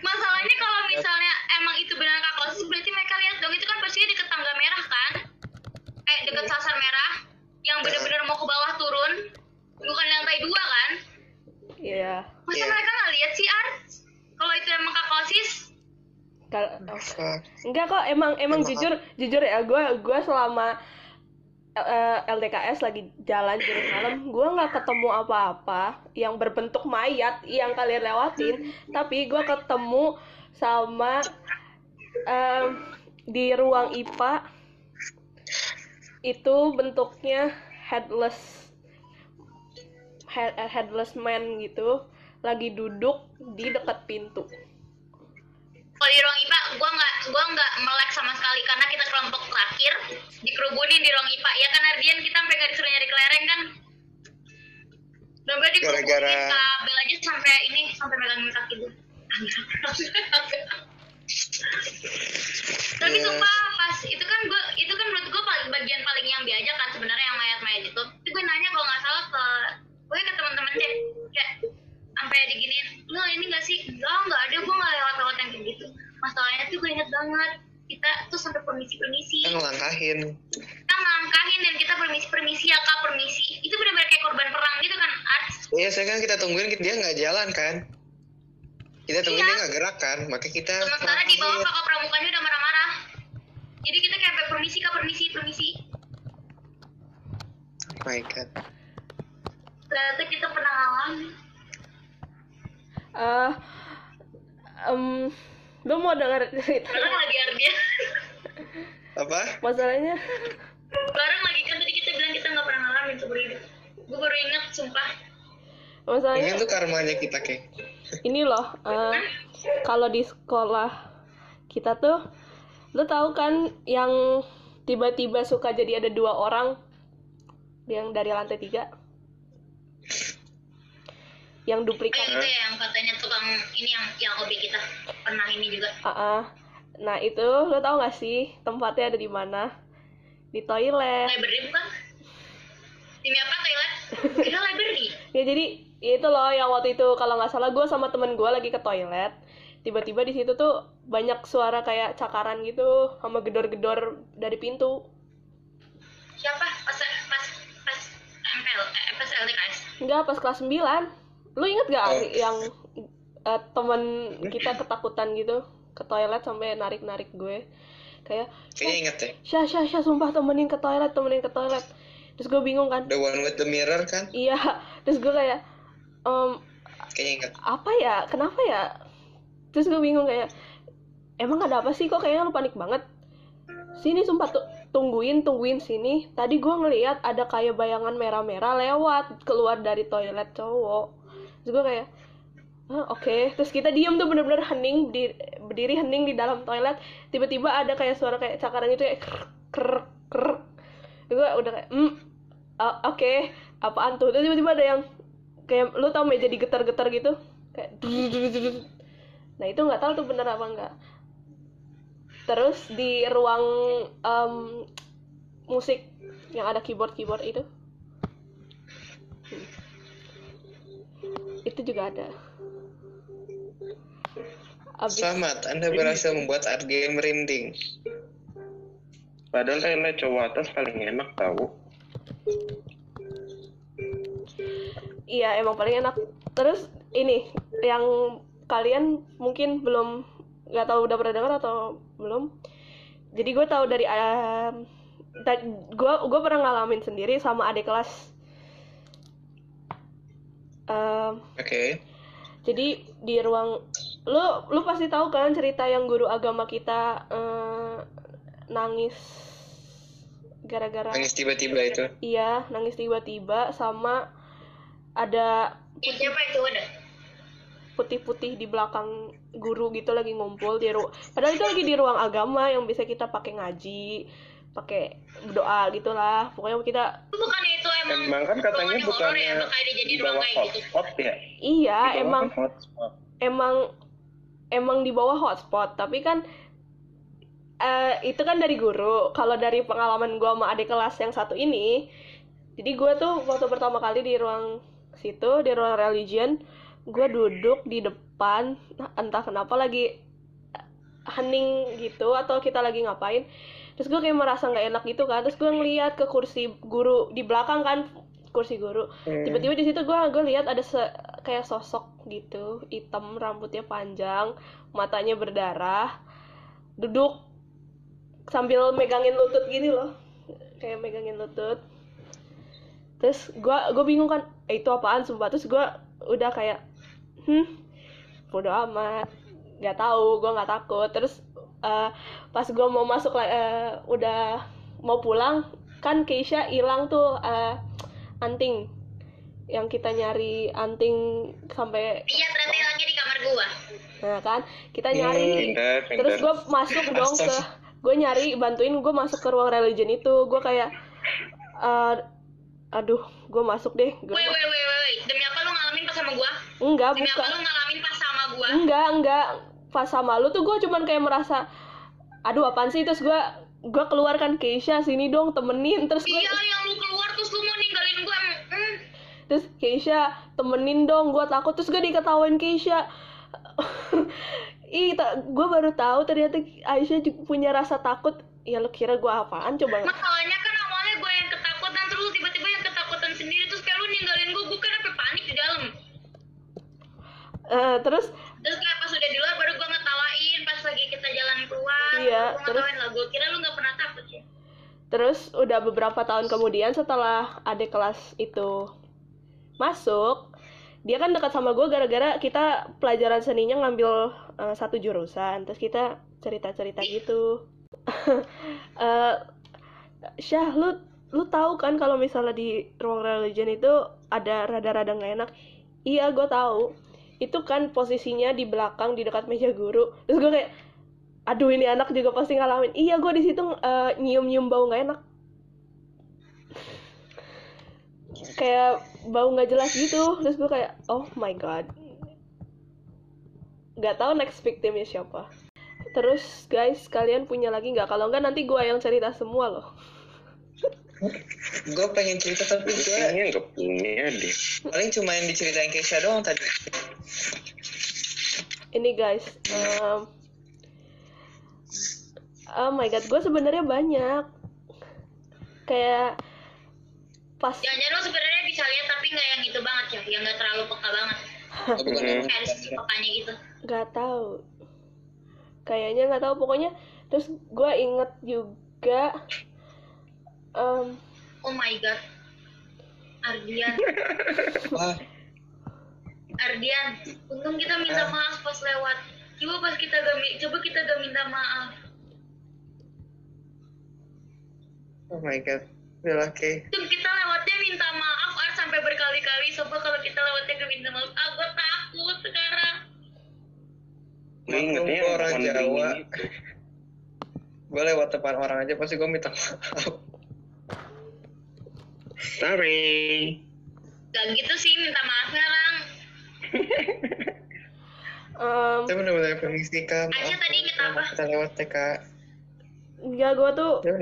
Masalahnya kalau misalnya emang itu benar kak Kosis, berarti mereka lihat dong itu kan pastinya deket tangga merah kan? Eh deket Iya. sasar merah, yang benar-benar mau ke bawah turun, bukan lantai dua kan? Iya Masa Iya. mereka nggak lihat sih Art? Kalau itu emang kak Kosis, Kal- Fuck. enggak kok emang emang Emang jujur jujur ya gue gue selama eh, LDKS lagi jalan jeruk malam gue nggak ketemu apa-apa yang berbentuk mayat yang kalian lewatin tapi gue ketemu sama em, di ruang IPA itu bentuknya headless head, headless man gitu lagi duduk di dekat pintu kalau di ruang IPA, gua nggak gua nggak melek sama sekali karena kita kelompok terakhir dikerubunin di ruang IPA. Ya kan Ardian kita sampai nggak disuruh nyari kelereng kan? Dompet dikerubunin Gara-gara- kabel aja sampai ini sampai megangin kaki gue. Tapi Iya. sumpah pas itu kan gua itu kan menurut gua paling bagian paling yang biasa kan sebenarnya yang mayat-mayat itu. Itu gue nanya kalau nggak salah ke gue ke teman-teman deh kayak sampai diginiin lo ini nggak sih? Enggak nggak ada gue nggak lewat-lewat yang kayak gitu. Masalahnya tuh gue inget banget kita tuh sampai permisi-permisi. Kita ngelangkahin. kita ngelangkahin dan kita permisi-permisi ya kak permisi. Itu benar-benar kayak korban perang gitu kan Ars Iya, saya kan kita tungguin dia nggak jalan kan. Kita tungguin Iya. dia nggak gerak kan, makanya kita sementara di bawah kakak pramukanya udah marah-marah. Jadi kita kayak permisi kak permisi permisi. Oh my god. ternyata kita pernah ngalamin eh em, lu mau denger cerita? Bareng lagi Ardian? Apa? masalahnya? Bareng lagi kan tadi kita bilang kita nggak pernah ngalamin seumur hidup gue baru inget sumpah. Masalahnya Ini tuh karmanya kita kayak. ini loh eh, kalau di sekolah kita tuh lu tahu kan yang tiba-tiba suka jadi ada dua orang? Yang dari lantai tiga yang duplikat yang itu ya yang katanya tukang ini yang yang OB kita pernah ini juga. Ah, ah. nah itu lo tau gak sih tempatnya ada di mana di toilet Library bukan? Demi apa toilet? Kira library. ya jadi itu loh yang waktu itu kalau nggak salah gue sama temen gue lagi ke toilet tiba-tiba di situ tuh banyak suara kayak cakaran gitu sama gedor-gedor dari pintu Siapa? Pas pas pas MPL eh, pas LDKS. Enggak, pas kelas 9 Lu inget gak. Ari, yang eh, temen kita ketakutan gitu ke toilet sampai narik-narik gue. Kayak Kayaknya inget deh. Syah, Syah, Syah, sumpah temenin ke toilet, temenin ke toilet. Terus gue bingung kan. The one with the mirror kan? Iya, terus gue kayak em, Kayaknya inget. apa ya kenapa ya? Terus gue bingung kayak emang ada apa sih? Kok kayaknya lu panik banget? Sini sumpah tuh tungguin tungguin sini. Tadi gue ngeliat ada kayak bayangan merah-merah lewat keluar dari toilet cowok terus gue kayak "Hah, oke. Terus kita diem tuh bener-bener hening berdiri, hening di dalam toilet. Tiba-tiba ada kayak suara kayak cakaran itu kayak krr krr krr gue udah kayak hmm ah, oke apaan tuh? Terus tiba-tiba ada yang kayak lu tau meja digetar-getar gitu? Kayak nah itu nggak tahu tuh bener apa enggak terus di ruang em, musik yang ada keyboard keyboard itu itu juga ada Abis, Selamat, Anda berhasil membuat art game merinding. Padahal toilet cowok atas paling enak tahu. iya emang paling enak terus ini yang kalian mungkin belum nggak tahu udah pernah dengar atau belum jadi gue tahu dari gue gue pernah ngalamin sendiri sama adik kelas Oke. jadi di ruang lu lu pasti tahu kan cerita yang guru agama kita eh, nangis gara-gara Nangis tiba-tiba itu. iya nangis tiba-tiba sama ada Ya, siapa itu ada? putih-putih di belakang guru gitu lagi ngumpul di ruang padahal itu lagi di ruang agama yang bisa kita pakai ngaji pakai berdoa gitulah pokoknya kita Bukannya itu emang Emang kan katanya bukannya ya, di ruang bawah gitu. hotspot ya? iya bawah emang kan hotspot. emang emang di bawah hotspot tapi kan eh, itu kan dari guru kalau dari pengalaman gua sama adik kelas yang satu ini jadi gua tuh waktu pertama kali di ruang situ di ruang religion gua duduk di depan entah kenapa lagi hening gitu atau kita lagi ngapain terus gue kayak merasa nggak enak gitu kan. Terus gue ngeliat ke kursi guru di belakang kan kursi guru. Tiba-tiba di situ gue gue lihat ada se- kayak sosok gitu hitam rambutnya panjang matanya berdarah duduk sambil megangin lutut gini loh. Kayak megangin lutut. Terus gue gue bingung kan eh, itu apaan? Sumpah. Terus gue udah kayak hmm bodo amat. Nggak tahu gue nggak takut. Terus eh, pas gue mau masuk eh, udah mau pulang kan Keisha hilang tuh eh, anting yang kita nyari anting sampai Iya ternyata hilangnya di kamar gua. nah kan kita nyari Pinter, pinter. terus gue masuk dong ke gue nyari bantuin gue masuk ke ruang religion itu gue kayak eh, aduh gue masuk deh Gua Wait, wait, wait, wait. Demi apa lu ngalamin pas sama gua? enggak Demi apa bukan lu ngalamin pas sama gua? enggak enggak pas sama lu tuh gue cuman kayak merasa aduh apaan sih? Terus gue gue keluarkan Keisha sini dong temenin. Terus gue Iya, yang lu keluar terus lu mau ninggalin emang, Hmm. terus Keisha temenin dong gue takut. Terus gue diketawain Keisha. Ih gue baru tahu ternyata Aisyah juga punya rasa takut. Ya lo kira gue apaan? Coba Masalahnya kan awalnya gua yang ketakutan terus lu tiba-tiba yang ketakutan sendiri terus kayak lu ninggalin gua, gua kan sampai panik di dalam. Eh, terus Terus kayak pas udah di luar baru gua ngetawain pas lagi kita jalan keluar. Iya, gua terus- kira lu nggak pernah takut ya. terus udah beberapa tahun kemudian setelah adik kelas itu masuk dia kan dekat sama gue gara-gara kita pelajaran seninya ngambil eh, satu jurusan. Terus kita cerita-cerita gitu. Eh, Syah lu lu tahu kan kalau misalnya di ruang religion itu ada rada-rada nggak enak? Iya gue tahu. Itu kan posisinya di belakang di dekat meja guru. Terus gue kayak aduh ini anak juga pasti ngalamin. Iya gue di situ eh, nyium-nyium bau nggak enak. Kayak bau nggak jelas gitu. Terus gue kayak oh my god. Nggak tahu next victimnya siapa. Terus guys kalian punya lagi nggak? Kalau nggak nanti gue yang cerita semua loh. Gue pengen cerita tapi gue Kayaknya nggak punya deh. paling cuma yang diceritain Keisha doang tadi. ini guys um, oh my god gue sebenarnya banyak kayak pas Jangan-jangan lo sebenarnya bisa lihat tapi nggak yang itu banget ya, yang nggak terlalu peka banget. Oh, bukan pekanya gitu. nggak tahu kayaknya nggak tahu pokoknya terus gue inget juga um, Oh my god. Ardian, Wah, Ardian, untung kita minta Ah. maaf pas lewat. Coba pas kita gak, coba kita gak minta maaf. Oh my god. Udah oke. Tuh kita lewatnya minta maaf, Ar, sampai berkali-kali. Coba kalau kita lewatnya gak minta maaf, ah gue takut sekarang. Gue ingetnya orang Jawa. beringin itu. Gue lewat depan orang aja pasti gue minta maaf. Sorry. Gak gitu sih minta maafnya, Lang. um, Saya benar-benar permisi kak. Aja tadi inget apa? Kita lewat TK. Ya gue tuh Ya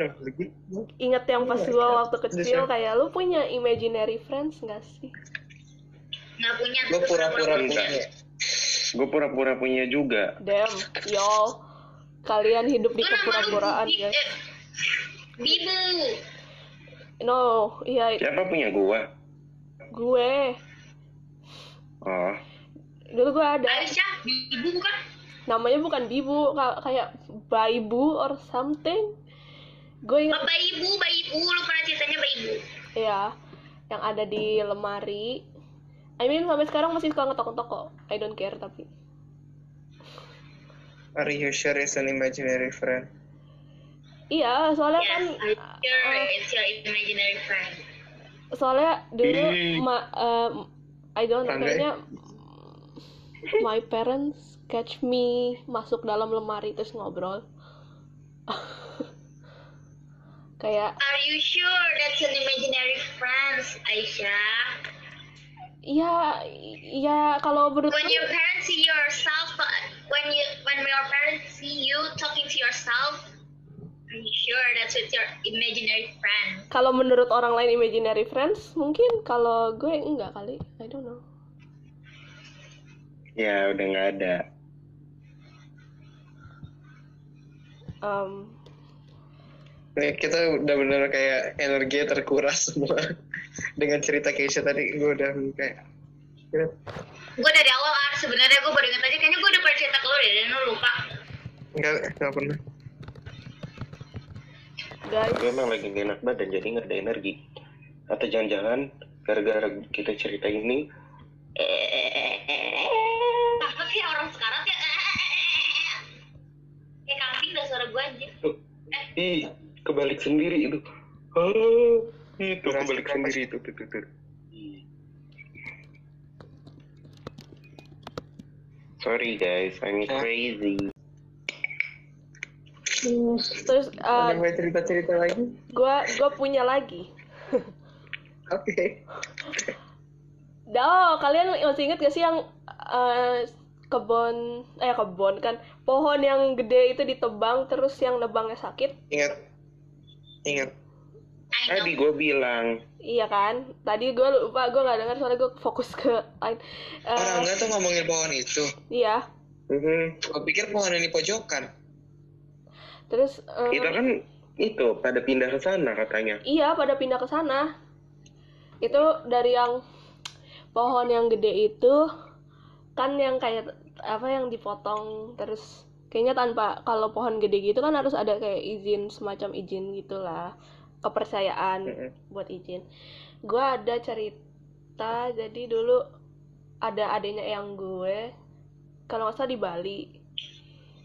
inget yang pas my gue waktu kecil kayak lu punya imaginary friends gak sih Gak punya. Gue pura-pura Enggak. punya. Gue pura-pura punya juga. damn y'all kalian hidup di kepura-puraan eh, Bibu. no iya Siapa punya gua? gue Oh, dulu gue ada Aisyah, Bibu bukan? Namanya bukan bibu ka- kayak baibu or something gue inget Bapak Ibu, Bapak Ibu. Lu pernah ceritanya Bapak Ibu. ya yang ada di lemari I mean sampai sekarang masih suka ngetok-ngetok kok I don't care tapi Are you sure it's an imaginary friend? iya soalnya Yes, kan I'm sure uh, it's your imaginary friend. soalnya dulu ma um, I don't know, kayaknya my parents catch me masuk dalam lemari terus ngobrol kayak Are you sure that's an imaginary friend, Aisyah? ya ya kalau menurut When your parents see yourself, uh, when you when your parents see you talking to yourself, are you sure that's with your imaginary friend? kalau menurut orang lain imaginary friends mungkin kalau gue enggak kali I don't know ya udah nggak ada. Um, kita udah bener kayak energi terkuras semua dengan cerita Keisha tadi gue udah kayak ya, Gue dari awal Ar, sebenarnya gue baru ingat aja, kayaknya gue udah pernah cerita ke lu deh, dan lu lupa. nggak nggak pernah guys Gue emang lagi gak enak badan jadi nggak ada energi. Atau jangan-jangan gara-gara kita cerita ini, gue anjir. tuh, ih kebalik sendiri itu. Ah, itu Berasa kebalik sendiri itu tuh, tuh, tuh. Sorry guys, I'm crazy. terus uh, ada mau cerita cerita lagi gue gue punya lagi oke Oh, kalian masih inget gak sih yang eh, kebun eh kebun kan. Pohon yang gede itu ditebang terus yang nebangnya sakit. Ingat. Ingat. Tadi gue bilang, iya kan? Tadi gue lupa gue nggak dengar soalnya gue fokus ke lain. Eh, orang nggak tuh ngomongin pohon itu. iya. "Mhm, gue pikir pohon ini pojokan. Terus eh, kita kan itu pada pindah ke sana katanya. iya pada pindah ke sana. Itu dari yang pohon yang gede itu kan yang kayak apa yang dipotong terus kayaknya tanpa kalau pohon gede gitu kan harus ada kayak izin semacam izin gitulah kepercayaan Mm-mm. buat izin. Gue ada cerita jadi dulu ada adanya yang gue kalau nggak salah di Bali.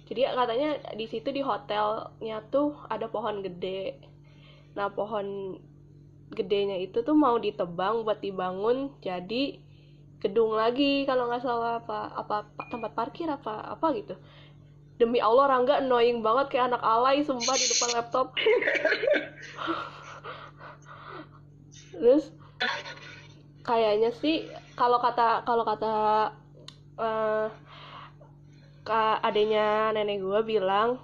Jadi katanya di situ di hotelnya tuh ada pohon gede. Nah pohon gedenya itu tuh mau ditebang buat dibangun jadi gedung lagi kalau nggak salah apa apa pa- tempat parkir apa apa gitu. Demi Allah Rangga annoying banget kayak anak alay sumpah di depan laptop. Terus kayaknya sih kalau kata kalau kata eh kak adanya nenek gue bilang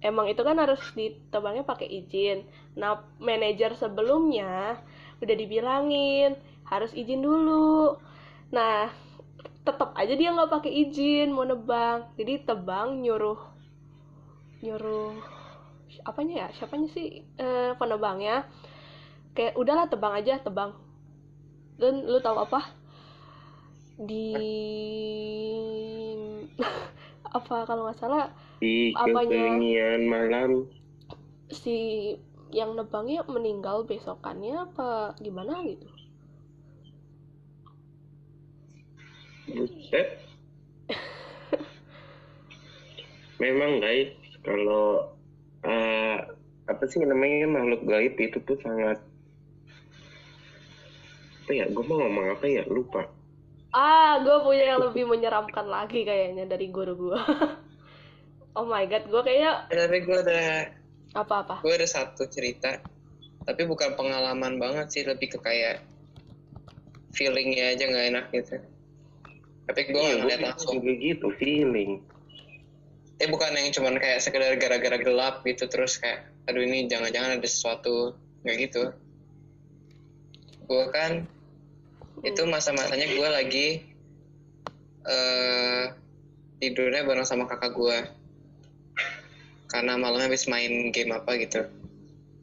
emang itu kan harus ditebangnya pakai izin. Nah manajer sebelumnya udah dibilangin harus izin dulu nah tetap aja dia nggak pakai izin mau nebang. Jadi tebang nyuruh nyuruh apanya ya? Siapanya sih? Eh, penebangnya kayak udahlah tebang aja tebang. Dan lu tahu apa? Di apa kalau nggak salah Di Apanya? malam. si yang nebangnya meninggal besokannya apa gimana gitu Buset. Memang guys, kalau eh, apa sih namanya makhluk gaib itu tuh sangat apa ya? Gue mau ngomong apa ya? Lupa. ah gue punya yang lebih menyeramkan lagi kayaknya dari guru gue oh my god gue kayaknya Eh, tapi gue ada apa-apa gue ada satu cerita tapi bukan pengalaman banget sih lebih ke kayak feelingnya aja nggak enak gitu tapi gue nggak ngeliat langsung. juga gitu feeling. eh bukan yang cuman kayak sekedar gara-gara gelap gitu terus kayak aduh ini jangan-jangan ada sesuatu nggak gitu. Gue kan itu masa-masanya gue lagi eh tidurnya bareng sama kakak gue karena malamnya habis main game apa gitu.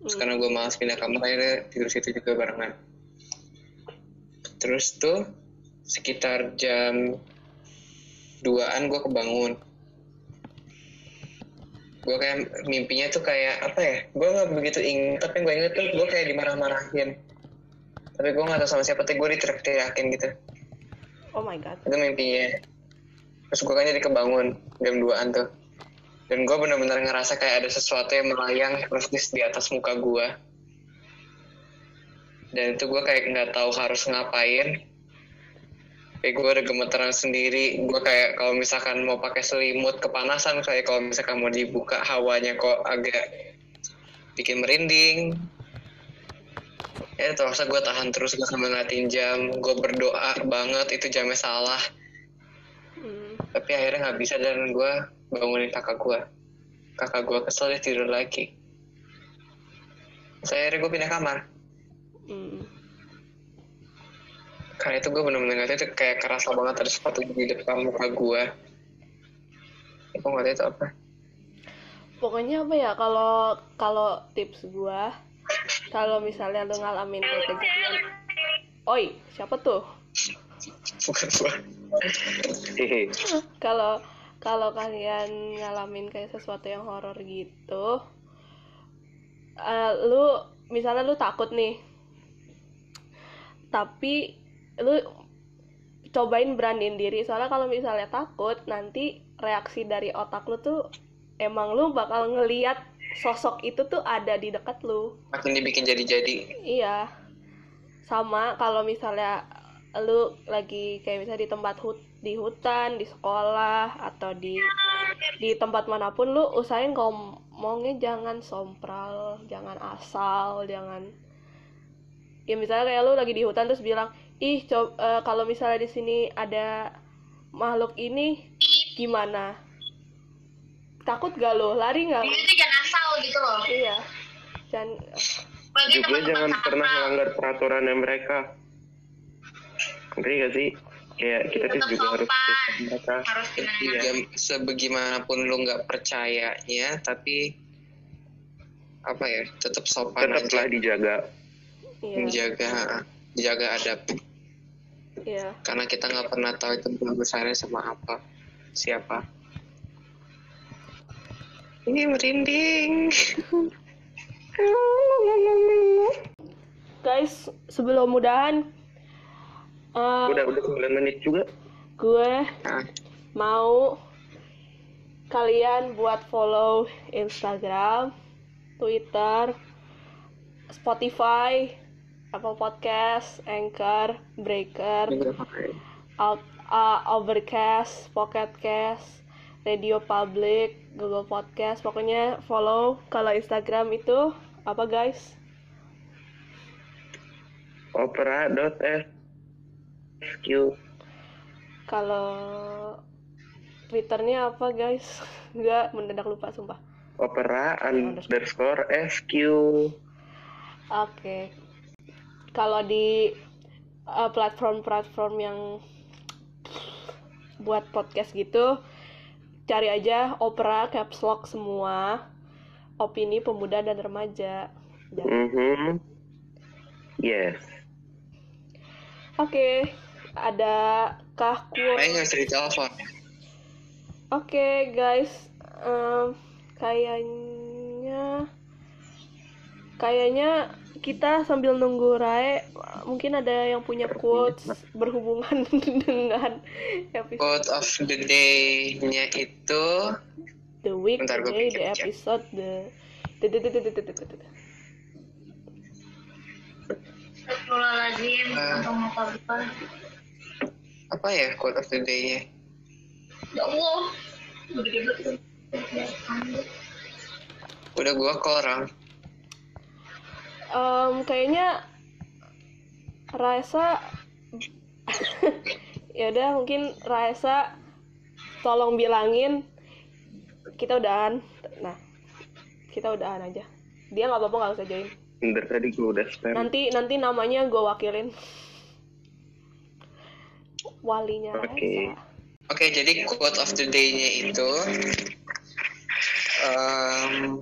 Terus karena gue malas pindah kamar akhirnya tidur situ juga barengan. Terus tuh sekitar jam 2an gue kebangun. Gue kayak mimpinya tuh kayak apa ya gue nggak begitu inget tapi gue inget tuh gue kayak dimarah-marahin. Tapi gue nggak tahu sama siapa tapi gue diteriak-teriakin gitu. Oh my god. Itu mimpinya. Terus gue kan jadi kebangun jam 2an tuh. Dan gue bener-bener ngerasa kayak ada sesuatu yang melayang persis di atas muka gue dan itu gue kayak nggak tahu harus ngapain kayak gue udah gemeteran sendiri. Gue kayak kalau misalkan mau pakai selimut kepanasan kayak kalau misalkan mau dibuka hawanya kok agak bikin merinding. Ya terpaksa gue tahan terus gue sambil ngeliatin jam. Gue berdoa banget itu jamnya salah. Hmm. tapi akhirnya nggak bisa dan gue bangunin kakak gue kakak gue kesel dia tidur lagi. Saya akhirnya gue pindah kamar. Hmm. Karena itu gue bener-bener ngeliat itu kayak kerasa banget ada sepatu di depan muka gue gue tahu itu apa? Pokoknya apa ya kalau kalau tips gua kalau misalnya lu ngalamin kayak kejadian oi siapa tuh? Bukan gue Hehe. kalau kalau kalian ngalamin kayak sesuatu yang horor gitu eh, lu misalnya lu takut nih tapi lu cobain beraniin diri. Soalnya kalau misalnya takut nanti reaksi dari otak lu tuh emang lu bakal ngeliat sosok itu tuh ada di dekat lu. Makin dibikin jadi-jadi. Iya. Sama kalau misalnya lu lagi kayak misalnya di tempat hut di hutan, di sekolah atau di di tempat mana pun lu usahain ngomongnya jangan sompral, jangan asal, jangan ya misalnya kayak lu lagi di hutan terus bilang, "Ih, coba kalau misalnya di sini ada makhluk ini gimana?" Takut gak lu? Lari nggak? itu jangan asal gitu loh. Iya. Jangan Bagi Juga jangan nakal. pernah melanggar peraturannya mereka. Ngerti gak sih? Kayak kita tuh juga harus mereka. Harus gimana Iya, sebagaimanapun lu nggak percayanya tapi apa ya tetap sopan aja Tetaplah dijaga. iya. menjaga jaga adab Iya. karena kita nggak pernah tahu itu besarnya sama apa siapa ini merinding guys sebelum mudahan eh, Udah udah 9 menit juga. gue nah, mau kalian buat follow Instagram, Twitter, Spotify, Apple Podcast, Anchor, Breaker, Out, uh, Overcast, Pocket Cast, Radio Public, Google Podcast, pokoknya follow. Kalau Instagram itu apa guys? Opera.s SQ. Kalau Twitternya apa guys? Gak mendadak lupa sumpah. Opera underscore SQ. Oke. Kalau di uh, platform-platform yang buat podcast gitu, cari aja Opera Caps Lock semua. Opini pemuda dan remaja. Dan- Mhm. Yes. Oke, adakah quote? Kayaknya nggak bisa ditelepon. Oke guys, em, kayaknya kayaknya kita sambil nunggu Rae mungkin ada yang punya quotes berhubungan dengan episode quote of the day-nya itu the week Bentar, the day the episode the the the Apa ya quote of the day-nya? Ya Allah Udah gua ke orang Em, kayaknya Raisa ya udah mungkin Raisa tolong bilangin kita udahan nah kita udahan aja dia nggak apa-apa nggak usah join Bentar tadi gue udah spam. nanti nanti namanya gue wakilin walinya Oke. Raisa Oke, jadi quote of the day-nya itu em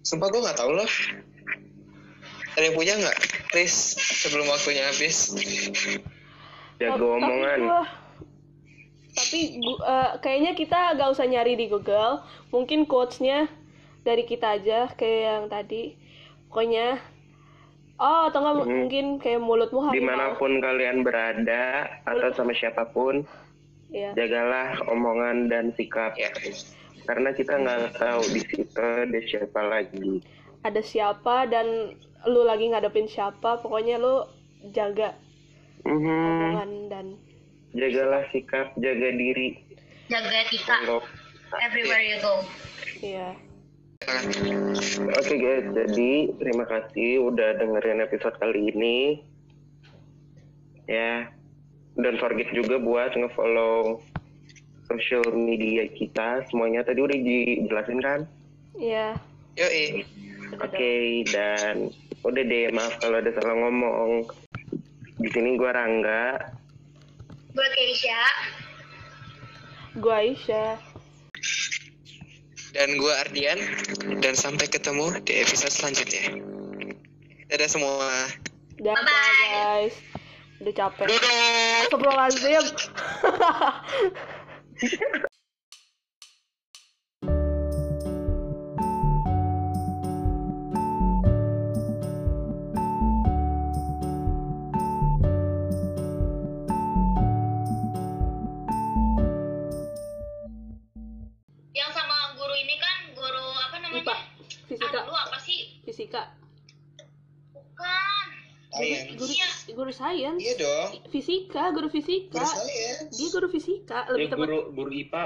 Sumpah gue nggak tahu loh. Ada yang punya nggak? Chris, sebelum waktunya habis. Jago Tapi- omongan. Tapi, gua- tapi eh, kayaknya kita gak usah nyari di Google. Mungkin quotes-nya dari kita aja kayak yang tadi. Pokoknya Oh, atau enggak Hmm. mungkin kayak mulutmu harimau. Di mana pun kalian berada atau sama siapa pun, Ya. jagalah omongan dan sikap. Ya. Karena kita nggak tahu di situ ada siapa lagi. Ada siapa dan lu lagi ngadepin siapa, pokoknya lu jaga Mhm. omongan dan Jagalah sikap, jaga diri. Jaga Kalau everywhere you go. ya. Oke guys, jadi terima kasih udah dengerin episode kali ini. Ya, don't forget juga buat ngefollow social media kita. Semuanya tadi udah dijelasin kan? Ya. Yoi. Oke, dan udah deh maaf kalau ada salah ngomong. Di sini gua Rangga. Gue Keisha. Gua Aisyah. Dan gue Ardian. Dan sampai ketemu di episode selanjutnya. Dadah semua. Dadah Bye-bye. guys. Udah capek. Duduk. Astagfirullahaladzim. Yang Sains. Guru, Iya. guru sains. Iya dong. Fisika, guru fisika. Guru sains. Dia guru fisika, Ya, lebih tepat guru guru IPA